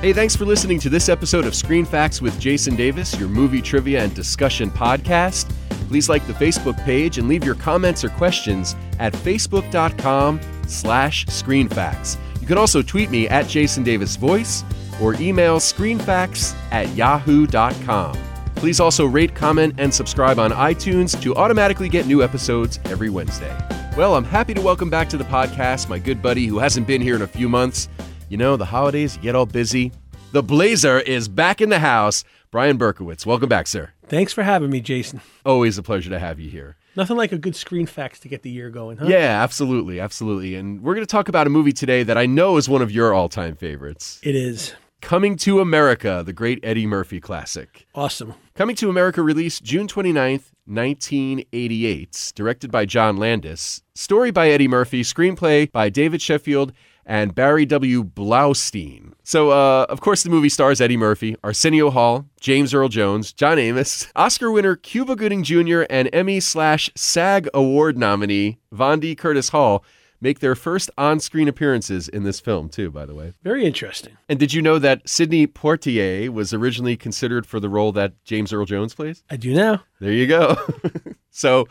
Hey, thanks for listening to this episode of Screen Facts with Jason Davis, your movie trivia and discussion podcast. Please like the Facebook page and leave your comments or questions at facebook.com slash screenfacts. You can also tweet me at Jason Davis Voice or email screenfacts at yahoo.com. Please also rate, comment, and subscribe on iTunes to automatically get new episodes every Wednesday. Well, I'm happy to welcome back to the podcast my good buddy who hasn't been here in a few months. You know, the holidays, you get all busy. The Blazer is back in the house. Brian Berkowitz, welcome back, sir. Thanks for having me, Jason. Always a pleasure to have you here. Nothing like a good screen facts to get the year going, huh? Yeah, absolutely, absolutely. And we're going to talk about a movie today that I know is one of your all time favorites It is. Coming to America, the great Eddie Murphy classic. Awesome. Coming to America released June 29th, 1988, directed by John Landis. Story by Eddie Murphy, screenplay by David Sheffield and Barry W. Blaustein. So, uh, of course, the movie stars Eddie Murphy, Arsenio Hall, James Earl Jones, John Amos, Oscar winner Cuba Gooding Jr., and Emmy slash SAG Award nominee Vondie Curtis Hall make their first on-screen appearances in this film, too, by the way. Very interesting. And did you know that Sidney Poitier was originally considered for the role that James Earl Jones plays? I do now. There you go. so,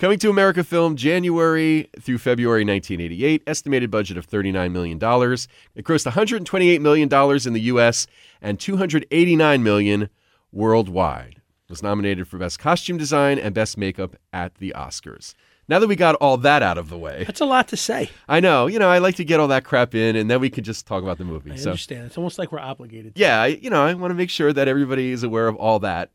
coming to America film January through February 1988, estimated budget of $39 million. It grossed $128 million in the US and 289 million worldwide. It was nominated for Best Costume Design and Best Makeup at the Oscars. Now that we got all that out of the way, That's a lot to say. I know, you know, I like to get all that crap in and then we can just talk about the movie. I so, understand. It's almost like we're obligated. yeah, I, you know, I want to make sure that everybody is aware of all that.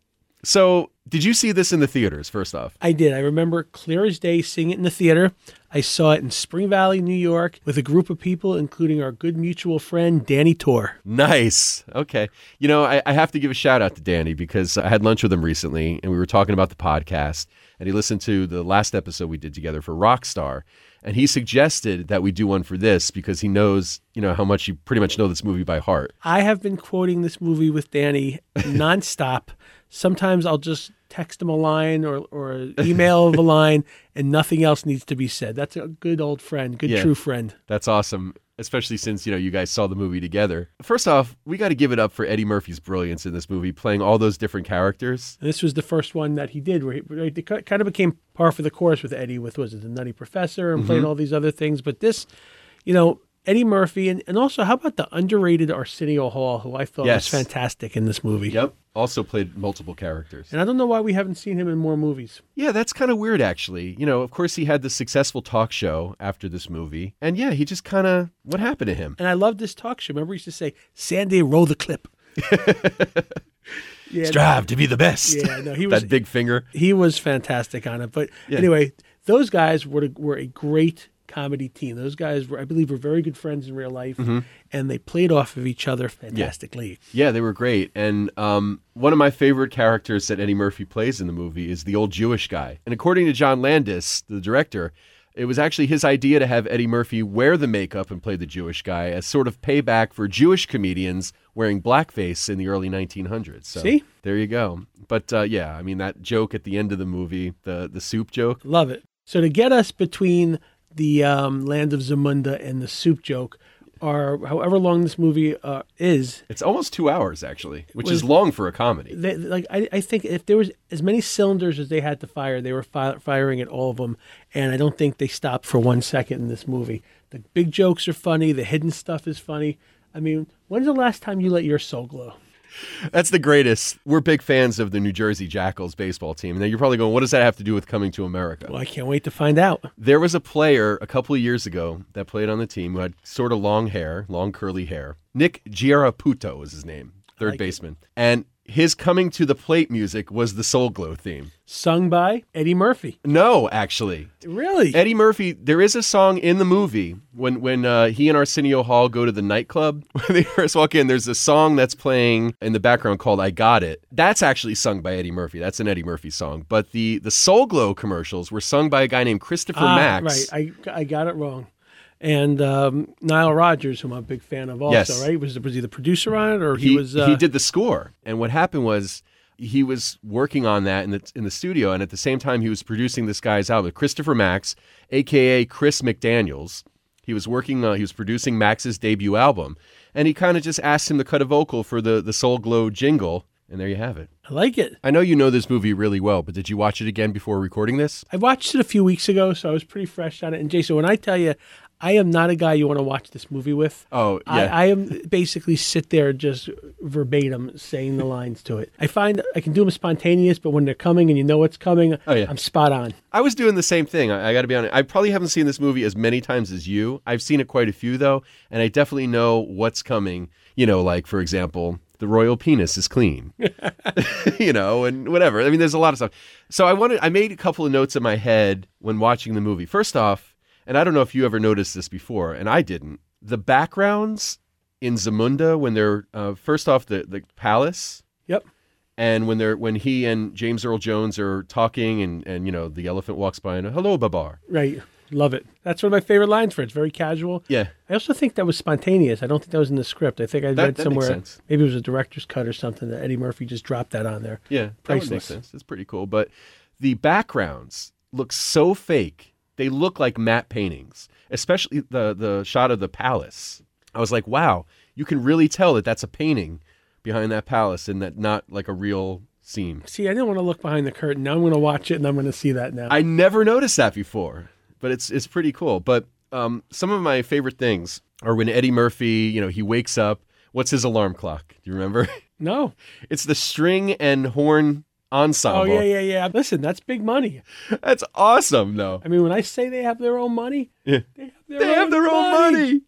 So, did you see this in the theaters, first off? I did. I remember clear as day seeing it in the theater. I saw it in Spring Valley, New York, with a group of people, including our good mutual friend, Danny Tor. Nice. Okay. You know, I, I have to give a shout out to Danny because I had lunch with him recently and we were talking about the podcast. And he listened to the last episode we did together for Rockstar. And he suggested that we do one for this because he knows, you know, how much you pretty much know this movie by heart. I have been quoting this movie with Danny nonstop. Sometimes I'll just text him a line or, or email a line, and nothing else needs to be said. That's a good old friend, good Yeah. true friend. That's awesome, especially since, you know, you guys saw the movie together. First off, we got to give it up for Eddie Murphy's brilliance in this movie, playing all those different characters. And this was the first one that he did, where he, where it kind of became par for the course with Eddie, with was it the Nutty Professor and Mm-hmm. playing all these other things. But this, you know, Eddie Murphy, and, and also how about the underrated Arsenio Hall, who I thought Yes. was fantastic in this movie. Yep. Also played multiple characters. And I don't know why we haven't seen him in more movies. Yeah, that's kind of weird, actually. You know, of course, he had the successful talk show after this movie. And yeah, he just kind of, what happened to him? And I love this talk show. Remember, he used to say, "Sandy, roll the clip." yeah, Strive to be the best. yeah, no, he was that big finger. he was fantastic on it. But Yeah. anyway, those guys were were a great comedy team. Those guys were, I believe, were very good friends in real life, Mm-hmm. and they played off of each other fantastically. Yeah, they were great. And um, one of my favorite characters that Eddie Murphy plays in the movie is the old Jewish guy. And according to John Landis, the director, it was actually his idea to have Eddie Murphy wear the makeup and play the Jewish guy as sort of payback for Jewish comedians wearing blackface in the early 1900s. So See? there you go. But uh, yeah, I mean that joke at the end of the movie, the the soup joke. Love it. So to get us between the um, Land of Zamunda and the soup joke, are however long this movie uh, is, It's almost two hours actually, which Was- is long for a comedy. they, like I, I think if there was as many cylinders as they had to fire, they were fi- firing at all of them, and I don't think they stopped for one second in this movie. The big jokes are funny. The hidden stuff is funny. I mean, when's the last time you let your soul glow? That's the greatest. We're big fans of the New Jersey Jackals baseball team. And then you're probably going, what does that have to do with coming to America? Well, I can't wait to find out. There was a player a couple of years ago that played on the team who had sort of long hair, long curly hair. Nick Giaraputo was his name, third like it. baseman. And his coming to the plate music was the Soul Glow theme. Sung by Eddie Murphy. No, actually. Really? Eddie Murphy, there is a song in the movie when when uh, he and Arsenio Hall go to the nightclub. When they first walk in, there's a song that's playing in the background called "I Got It." That's actually sung by Eddie Murphy. That's an Eddie Murphy song. But the the Soul Glow commercials were sung by a guy named Christopher Ah, Max. Right. I, I got it wrong. And um, Nile Rodgers, whom I'm a big fan of, also, Yes. right? Was was he the producer on it, or he, he was? Uh, he did the score. And what happened was he was working on that in the in the studio, and at the same time he was producing this guy's album, Christopher Max, aka Chris McDaniel's. He was working. Uh, he was producing Max's debut album, and he kind of just asked him to cut a vocal for the the Soul Glow jingle, and there you have it. I like it. I know you know this movie really well, but did you watch it again before recording this? I watched it a few weeks ago, so I was pretty fresh on it. And Jason, when I tell you, I am not a guy you want to watch this movie with. Oh, I, yeah. I am basically sit there just verbatim saying the lines to it. I find I can do them spontaneous, but when they're coming and you know what's coming, Oh, yeah. I'm spot on. I was doing the same thing. I, I got to be honest. I probably haven't seen this movie as many times as you. I've seen it quite a few though, and I definitely know what's coming. You know, like for example, the royal penis is clean. you know, and whatever. I mean, there's a lot of stuff. So I wanted. I made a couple of notes in my head when watching the movie. First off, and I don't know if you ever noticed this before, and I didn't. The backgrounds in Zamunda when they're uh, first off the the palace Yep. and when they're when he and James Earl Jones are talking and and you know the elephant walks by and hello Babar. Right. Love it. That's one of my favorite lines for it. It's very casual. Yeah. I also think that was spontaneous. I don't think that was in the script. I think I That- read that makes somewhere sense. maybe it was a director's cut or something that Eddie Murphy just dropped that on there. Yeah, that would make Priceless. sense. It's pretty cool, but the backgrounds look so fake. They look like matte paintings, especially the the shot of the palace. I was like, wow, you can really tell that that's a painting behind that palace and that not like a real scene. See, I didn't want to look behind the curtain. Now I'm going to watch it and I'm going to see that now. I never noticed that before, but it's it's pretty cool. But um, some of my favorite things are when Eddie Murphy, you know, he wakes up. What's his alarm clock? Do you remember? no. It's the string and horn ensemble. Oh, yeah, yeah, yeah. Listen, that's big money. That's awesome, though. I mean, when I say they have their own money, Yeah. they have their, They own, have their own money.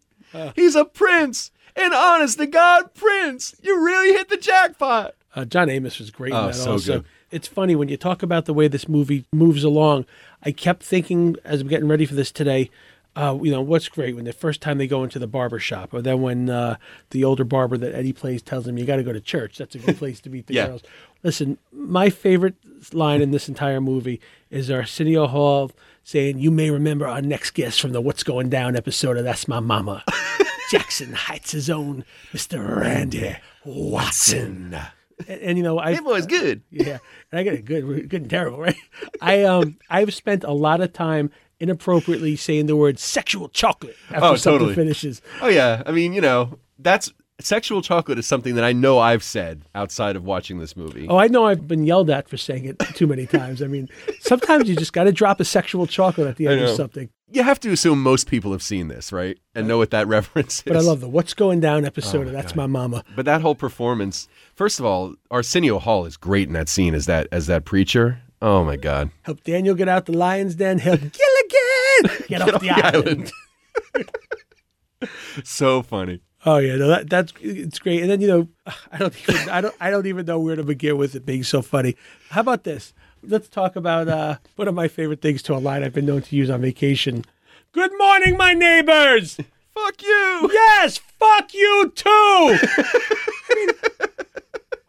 He's a prince, an honest to God prince. You really hit the jackpot. Uh, John Amos was great Oh, in that so also. good. It's funny when you talk about the way this movie moves along. I kept thinking as I'm getting ready for this today, uh, you know, what's great when the first time they go into the barber shop, or then when uh, the older barber that Eddie plays tells him, you got to go to church. That's a good place to meet the Yeah. girls. Listen, my favorite line in this entire movie is Arsenio Hall saying, You may remember our next guest from the What's Going Down episode of That's My Mama. Jackson Heights' his own Mr. Randy Watson. And, and, you know, I Hey, boy's good. yeah, and I get it good, good and terrible, right? I um, I've spent a lot of time inappropriately saying the word sexual chocolate after Oh, something totally. finishes. Oh yeah, I mean, you know, that's sexual chocolate is something that I know I've said outside of watching this movie. Oh, I know I've been yelled at for saying it too many times. I mean, sometimes you just got to drop a sexual chocolate at the end of something. You have to assume most people have seen this, right? And know what that reference is. But I love the "What's Going Down" episode Oh, of That's My Mama. But that whole performance, first of all, Arsenio Hall is great in that scene as that as that preacher. Oh my god. Help Daniel get out the lion's den. Help Gilligan get, off, the, island. so funny. Oh yeah, no, that that's it's great. And then you know, I don't even I don't I don't even know where to begin with it being so funny. How about this? Let's talk about uh, one of my favorite things to a line I've been known to use on vacation. Good morning, my neighbors. Fuck you. yes, fuck you too. I mean,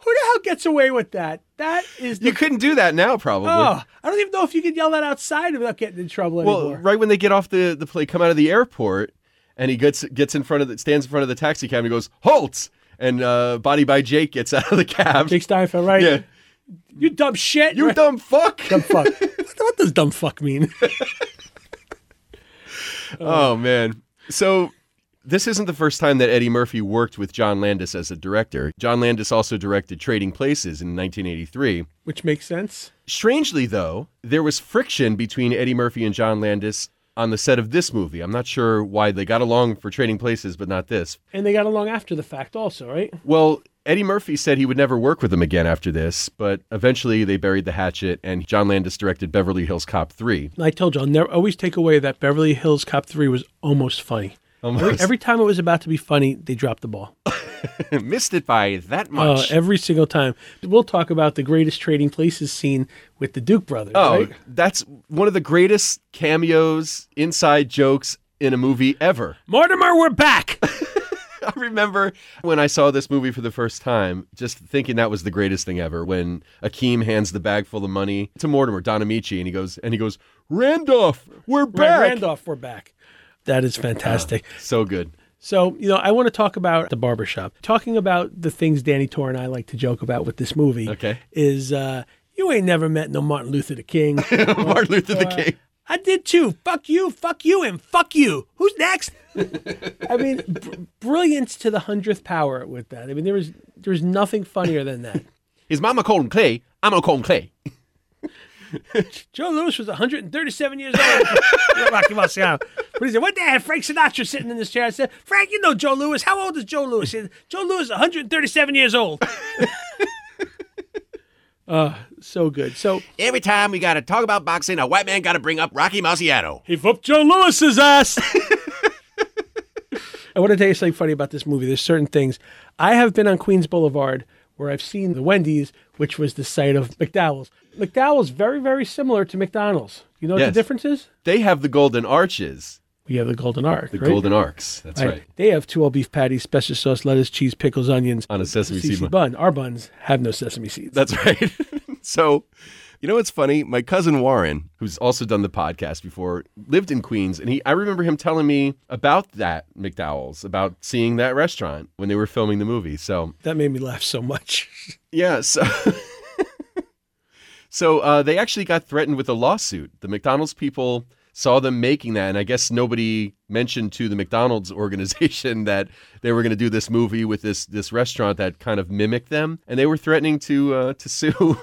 who the hell gets away with that? That is the, You couldn't do that now, probably. oh, I don't even know if you could yell that outside without getting in trouble well, anymore. right when they get off the the plane, come out of the airport, and he gets gets in front of the stands in front of the taxi cab. and He goes, "Halt!" And uh, Body by Jake gets out of the cab. Jake Steinfeld, right? yeah, You dumb shit. you right? dumb fuck. dumb fuck. what does dumb fuck mean? Oh man. So this isn't the first time that Eddie Murphy worked with John Landis as a director. John Landis also directed Trading Places in 1983. Which makes sense. Strangely, though, there was friction between Eddie Murphy and John Landis on the set of this movie. I'm not sure why they got along for Trading Places, but not this. And they got along after the fact, also, right? Well, Eddie Murphy said he would never work with him again after this, but eventually they buried the hatchet, and John Landis directed Beverly Hills Cop 3. I told you, I'll never always take away that Beverly Hills Cop 3 was almost funny. Every, every time it was about to be funny, they dropped the ball. missed it by that Uh, much. every single time. We'll talk about the greatest trading places scene with the Duke brothers, Oh, right? that's one of the greatest cameos, inside jokes in a movie ever. Mortimer, we're back. I remember when I saw this movie for the first time, just thinking that was the greatest thing ever. When Akeem hands the bag full of money to Mortimer, Don Ameche, and he goes, and he goes, Randolph, we're back. Randolph, we're back. That is fantastic. So good. So, you know, I want to talk about the barbershop. Talking about the things Danny Tor and I like to joke about with this movie Okay. is uh, you ain't never met no Martin Luther the King. Martin Luther the King. I did too. Fuck you, fuck you, and fuck you. Who's next? I mean, br- brilliance to the hundredth power with that. I mean, there was there was nothing funnier than that. His mama called him Clay. I'm gonna call him Clay. Joe Louis was 137 years old. Rocky Marciano. But he said, "What the hell?" Frank Sinatra sitting in this chair. I said, "Frank, you know Joe Louis. How old is Joe Louis?" Said, Joe Louis, is 137 years old. uh, so good. So Every time we gotta talk about boxing, a white man gotta bring up Rocky Marciano. he whooped Joe Louis's ass. I want to tell you something funny about this movie. There's certain things. I have been on Queens Boulevard where I've seen the Wendy's, which was the site of McDowell's. McDowell's very, very similar to McDonald's. You know what Yes. the difference is? They have the golden arches, We have the Golden Arc. the right? golden arcs. That's right. They have two all beef patties, special sauce, lettuce, cheese, pickles, onions On a sesame seed bun. Our buns have no sesame seeds. That's right. so, you know what's funny? My cousin Warren, who's also done the podcast before, lived in Queens, and he I remember him telling me about that McDowell's, about seeing that restaurant when they were filming the movie. So, that made me laugh so much. yeah, so So, uh, they actually got threatened with a lawsuit. The McDonald's people saw them making that, and I guess nobody mentioned to the McDonald's organization that they were going to do this movie with this this restaurant that kind of mimicked them, and they were threatening to uh, to sue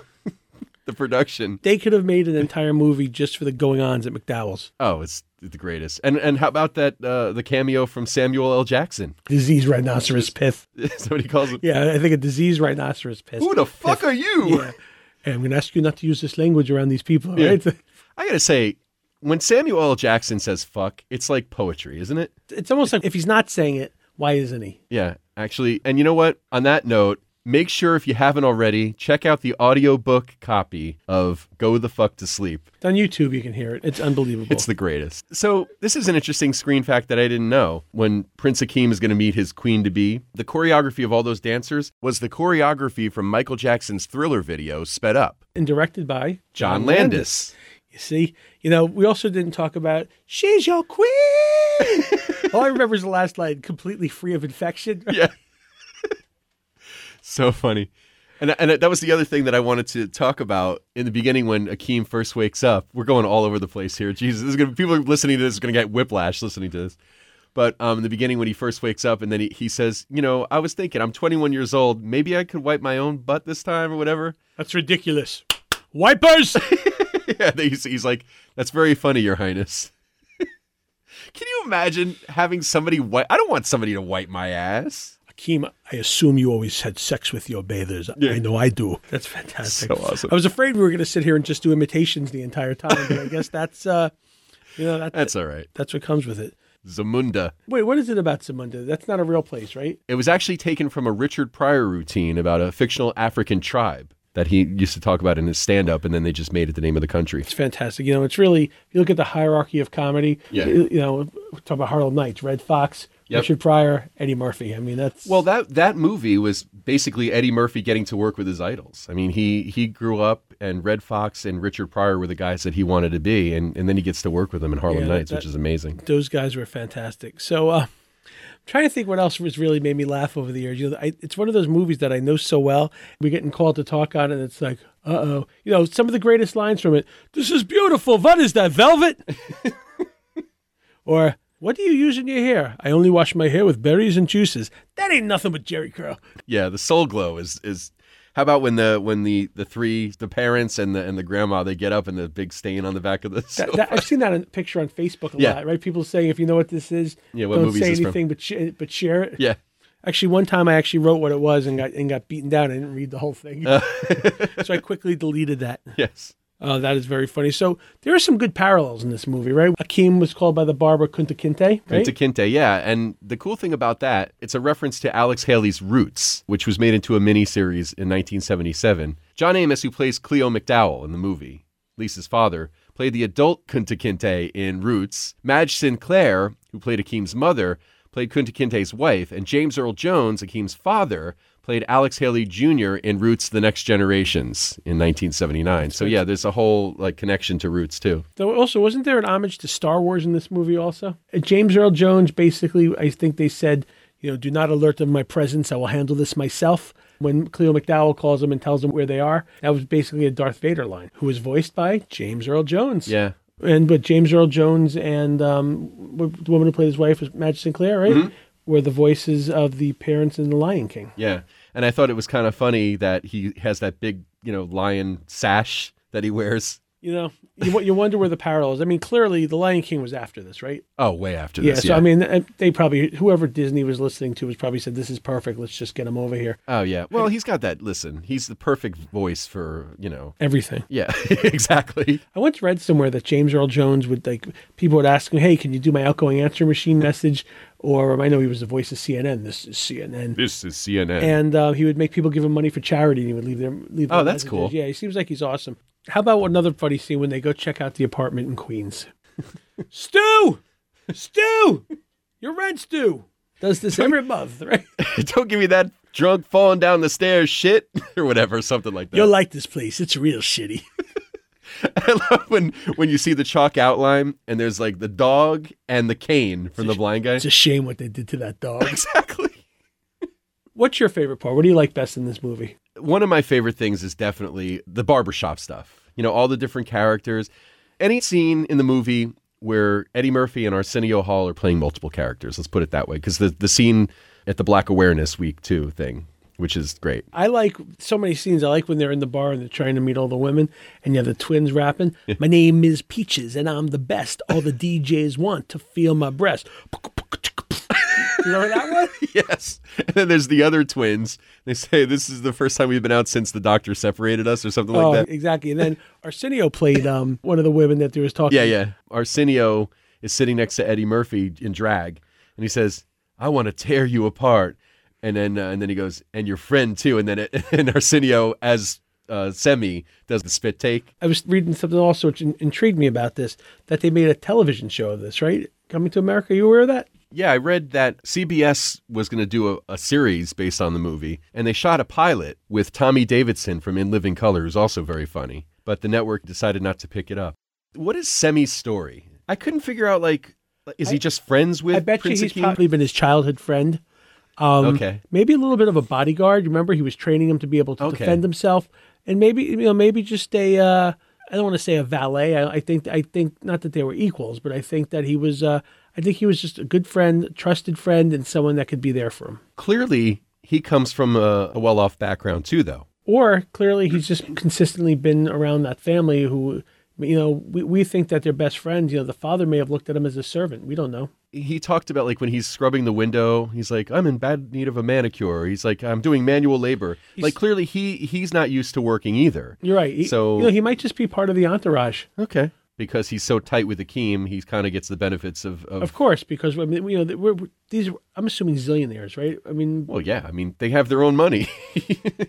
the production. They could have made an entire movie just for the going ons at McDowell's. Oh, it's the greatest. And and how about that uh, the cameo from Samuel L. Jackson? Disease rhinoceros pith. Somebody calls him. Yeah, I think a disease rhinoceros pith. Who the fuck are you? Yeah. And I'm going to ask you not to use this language around these people, Yeah. right? I gotta say, when Samuel L. Jackson says "fuck," it's like poetry, isn't it? It's almost like if he's not saying it, why isn't he? Yeah, actually. And you know what? On that note, make sure if you haven't already, check out the audiobook copy of Go the Fuck to Sleep. It's on YouTube. You can hear it. It's unbelievable. It's the greatest. So, this is an interesting screen fact that I didn't know. When Prince Akeem is going to meet his queen to be, the choreography of all those dancers was the choreography from Michael Jackson's thriller video, sped up. and directed by John Landis. You see, you know, we also didn't talk about she's your queen. All I remember is the last line, completely free of infection. Yeah. So funny. And, and that was the other thing that I wanted to talk about in the beginning when Akeem first wakes up. We're going all over the place here. Jesus, this is gonna, people listening to this are going to get whiplash listening to this. But um, in the beginning, when he first wakes up, and then he, he says, You know, I was thinking, I'm 21 years old. Maybe I could wipe my own butt this time or whatever. That's ridiculous. Wipers. yeah, he's, he's like, That's very funny, Your Highness. Can you imagine having somebody wipe? I don't want somebody to wipe my ass. Akeem, I assume you always had sex with your bathers. I know I do. That's fantastic. So awesome. I was afraid we were going to sit here and just do imitations the entire time, but I guess that's, uh, you know, that, That's all right. that's what comes with it. Zamunda. Wait, what is it about Zamunda? That's not a real place, right? It was actually taken from a Richard Pryor routine about a fictional African tribe that he used to talk about in his stand up, and then they just made it the name of the country. It's fantastic. You know, it's really, if you look at the hierarchy of comedy, Yeah. you, you know, talk about Harlem Nights, Redd Foxx, Yep. Richard Pryor, Eddie Murphy. I mean, that's Well, that that movie was basically Eddie Murphy getting to work with his idols. I mean, he he grew up, and Redd Foxx and Richard Pryor were the guys that he wanted to be, and, and then he gets to work with them in Harlem Yeah, Nights, that- which is amazing. those guys were fantastic. So, uh, trying to think what else has really made me laugh over the years. You know, I, it's one of those movies that I know so well. We're getting called to talk on it. And it's like, uh oh. You know, some of the greatest lines from it. This is beautiful. What is that, velvet? or, what do you use in your hair? I only wash my hair with berries and juices. That ain't nothing but Jheri Curl. Yeah, the soul glow is is. How about when the when the the three the parents and the and the grandma they get up and the big stain on the back of the That, that, I've seen that in picture on Facebook a Yeah. lot, right? People saying, if you know what this is, Yeah, what don't say from? anything but, sh- but share it. yeah. Actually, one time I actually wrote what it was and got and got beaten down. I didn't read the whole thing, uh. so I quickly deleted that. Yes. Uh, that is very funny. So there are some good parallels in this movie, right? Akeem was called by the barber Kunta Kinte, right? Kunta Kinte, yeah. And the cool thing about that, it's a reference to Alex Haley's Roots, which was made into a miniseries in 1977. John Amos, who plays Cleo McDowell in the movie, Lisa's father, played the adult Kunta Kinte in Roots. Madge Sinclair, who played Akeem's mother, played Kunta Kinte's wife. And James Earl Jones, Akeem's father, played Alex Haley Jr. in Roots The Next Generations in 1979. So yeah, there's a whole like connection to Roots too. Though also, wasn't there an homage to Star Wars in this movie also? Uh, James Earl Jones basically, I think they said, you know, do not alert them of my presence. I will handle this myself. When Cleo McDowell calls them and tells them where they are, that was basically a Darth Vader line, who was voiced by James Earl Jones. Yeah. And but James Earl Jones and um, the woman who played his wife was Madge Sinclair, right? Mm-hmm. Were the voices of the parents in The Lion King. Yeah. And I thought it was kind of funny that he has that big, you know, lion sash that he wears. You know, you, you wonder where the parallel is. I mean, clearly, The Lion King was after this, right? Oh, way after this. Yeah. this. So I mean, they probably whoever Disney was listening to was probably said, "This is perfect. Let's just get him over here." Oh, yeah. Well, he's got that. Listen, he's the perfect voice for, you know. Everything. Yeah, exactly. I once read somewhere that James Earl Jones would like people would ask him, "Hey, can you do my outgoing answer machine message?" Or I know he was the voice of CNN. This is CNN. This is CNN. and uh, he would make people give him money for charity, and he would leave them. Leave Oh, that's messages. cool. Yeah, he seems like he's awesome. How about another funny scene when they go check out the apartment in Queens? Stu, Stu, your rent, Stu. Does this every month, right? Don't give me that drunk falling down the stairs shit or whatever, something like that. You'll like this place. It's real shitty. I love when when you see the chalk outline and there's like the dog and the cane from the blind guy. It's a shame what they did to that dog. Exactly. What's your favorite part? What do you like best in this movie? One of my favorite things is definitely the barbershop stuff. You know, all the different characters. Any scene in the movie where Eddie Murphy and Arsenio Hall are playing multiple characters. Let's put it that way. Because the, the scene at the Black Awareness Week, too, thing, which is great. I like so many scenes. I like when they're in the bar and they're trying to meet all the women, and you have the twins rapping. My name is Peaches, and I'm the best. All the DJs want to feel my breast. you know that one? yes. And then there's the other twins. They say this is the first time we've been out since the doctor separated us or something oh, like that. exactly. And then Arsenio played um one of the women that there was talking. Yeah, yeah. Arsenio is sitting next to Eddie Murphy in drag, and he says, "I want to tear you apart." And then, uh, and then he goes, "And your friend too." And then, it, and Arsenio as uh, Semmi does the spit take. I was reading something also which in- intrigued me about this that they made a television show of this, right? Coming to America. Are You aware of that? Yeah, I read that CBS was going to do a, a series based on the movie, and they shot a pilot with Tommy Davidson from In Living Color, who's also very funny. But the network decided not to pick it up. What is Semmi's story? I couldn't figure out. Like, is he just friends with? I bet Prince you he's Akeem? probably been his childhood friend. Um, Okay. Maybe a little bit of a bodyguard. Remember, he was training him to be able to Okay. defend himself, and maybe you know, maybe just a. Uh, I don't want to say a valet. I, I think I think not that they were equals, but I think that he was. Uh, I think he was just a good friend, trusted friend, and someone that could be there for him. Clearly, he comes from a, a well-off background too, though. Or clearly, he's just consistently been around that family who, you know, we, we think that they're best friends. You know, the father may have looked at him as a servant. We don't know. He talked about like when he's scrubbing the window, he's like, "I'm in bad need of a manicure." He's like, "I'm doing manual labor." like clearly, he he's not used to working either. You're right. He, So- you know, he might just be part of the entourage. Okay, because he's so tight with Akeem, he kind of gets the benefits of, of Of course, because I mean, you know, we're, we're- these. I'm assuming zillionaires, right? I mean, Well, yeah. I mean, they have their own money.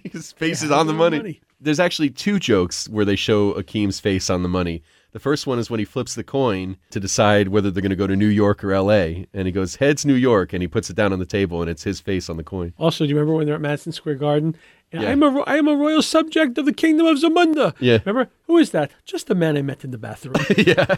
His face is on the money. money. There's actually two jokes where they show Akeem's face on the money. The first one is when he flips the coin to decide whether they're going to go to New York or L.A. And he goes, heads New York. And he puts it down on the table and it's his face on the coin. also, do you remember when they're at Madison Square Garden? And Yeah. I'm a I am a royal subject of the kingdom of Zamunda. Yeah. Remember who is that? Just the man I met in the bathroom. Yeah,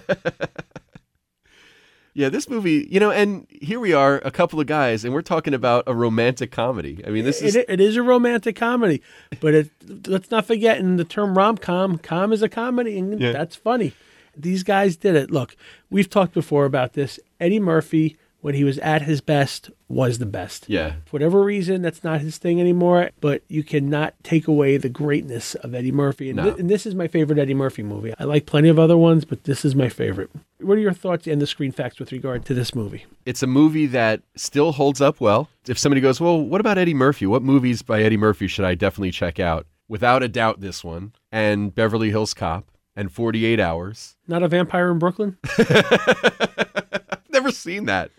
this movie, you know, and here we are, a couple of guys, and we're talking about a romantic comedy. I mean, this is. it, it is a romantic comedy, but it, let's not forget in the term rom com, com is a comedy, and Yeah. that's funny. These guys did it. Look, we've talked before about this. Eddie Murphy, when he was at his best, was the best. yeah. For whatever reason, that's not his thing anymore, but you cannot take away the greatness of Eddie Murphy. And, No. thi- and this is my favorite Eddie Murphy movie. I like plenty of other ones, but this is my favorite. What are your thoughts and the screen facts with regard to this movie? It's a movie that still holds up well. If somebody goes, well, what about Eddie Murphy? What movies by Eddie Murphy should I definitely check out? Without a doubt, this one, and Beverly Hills Cop, and 48 Hours. Not a vampire in Brooklyn? Never seen that.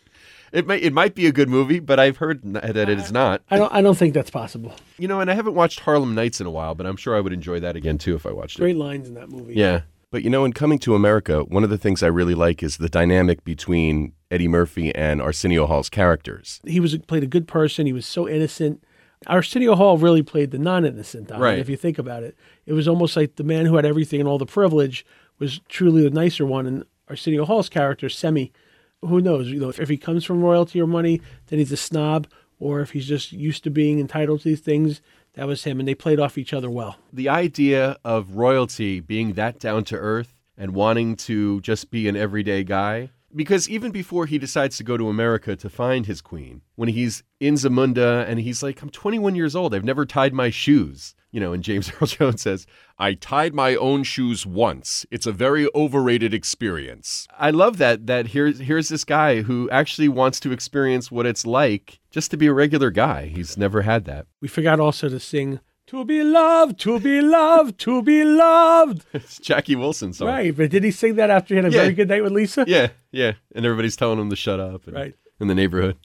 It might it might be a good movie, but I've heard that it is not. I don't. I don't think that's possible. You know, and I haven't watched Harlem Nights in a while, but I'm sure I would enjoy that again too if I watched it. Great lines in that movie. Yeah. But you know, in coming to America, one of the things I really like is the dynamic between Eddie Murphy and Arsenio Hall's characters. he was played a good person. He was so innocent. Arsenio Hall really played the non-innocent. on Right. If you think about it, it was almost like the man who had everything and all the privilege was truly the nicer one. And Arsenio Hall's character, Semmi, who knows? You know, if he comes from royalty or money, then he's a snob, or if he's just used to being entitled to these things, that was him. And they played off each other well. The idea of royalty being that down to earth and wanting to just be an everyday guy. Because even before he decides to go to America to find his queen, when he's in Zamunda and he's like, I'm 21 years old, I've never tied my shoes. You know, and James Earl Jones says, I tied my own shoes once. It's a very overrated experience. I love that that here's here's this guy who actually wants to experience what it's like just to be a regular guy. He's never had that. We forgot also to sing to be loved, to be loved, to be loved. It's Jackie Wilson song. Right, but did he sing that after he had a Yeah. very good night with Lisa? Yeah, yeah. And everybody's telling him to shut up. and- Right. In the neighborhood.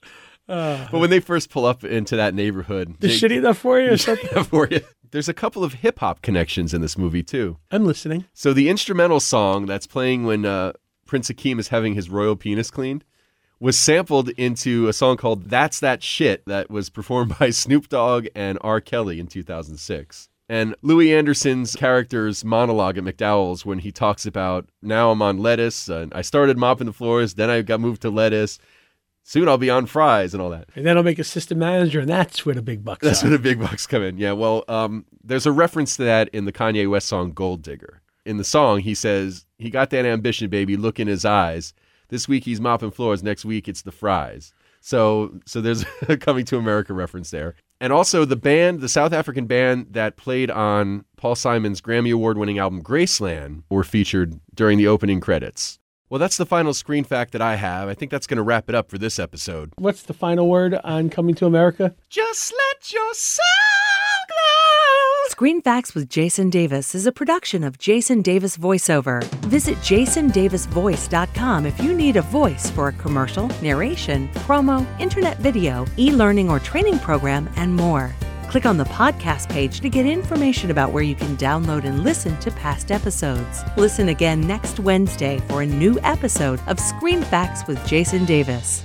but when they first pull up into that neighborhood, Is Jake- shitty enough for you or something? for you. There's a couple of hip hop connections in this movie too. I'm listening. So the instrumental song that's playing when uh, Prince Akeem is having his royal penis cleaned was sampled into a song called "That's That Shit" that was performed by Snoop Dogg and R. Kelly in 2006. And Louie Anderson's character's monologue at McDowell's when he talks about now I'm on lettuce, and I started mopping the floors, then I got moved to lettuce. Soon I'll be on fries and all that. And then I'll make assistant manager, and that's where the big bucks That's are. where the big bucks come in. Yeah, well, um, there's a reference to that in the Kanye West song Gold Digger. In the song, he says, He got that ambition, baby, look in his eyes. This week he's mopping floors, next week it's the fries. So so there's a coming to America reference there. And also the band, the South African band that played on Paul Simon's Grammy Award winning album Graceland were featured during the opening credits. Well, that's the final screen fact that I have. I think that's going to wrap it up for this episode. What's the final word on coming to America? Just let your soul glow. Screen Facts with Jason Davis is a production of Jason Davis VoiceOver. Visit jasondavisvoice.com if you need a voice for a commercial, narration, promo, internet video, e learning or training program, and more. Click on the podcast page to get information about where you can download and listen to past episodes. Listen again next Wednesday for a new episode of Screen Facts with Jason Davis.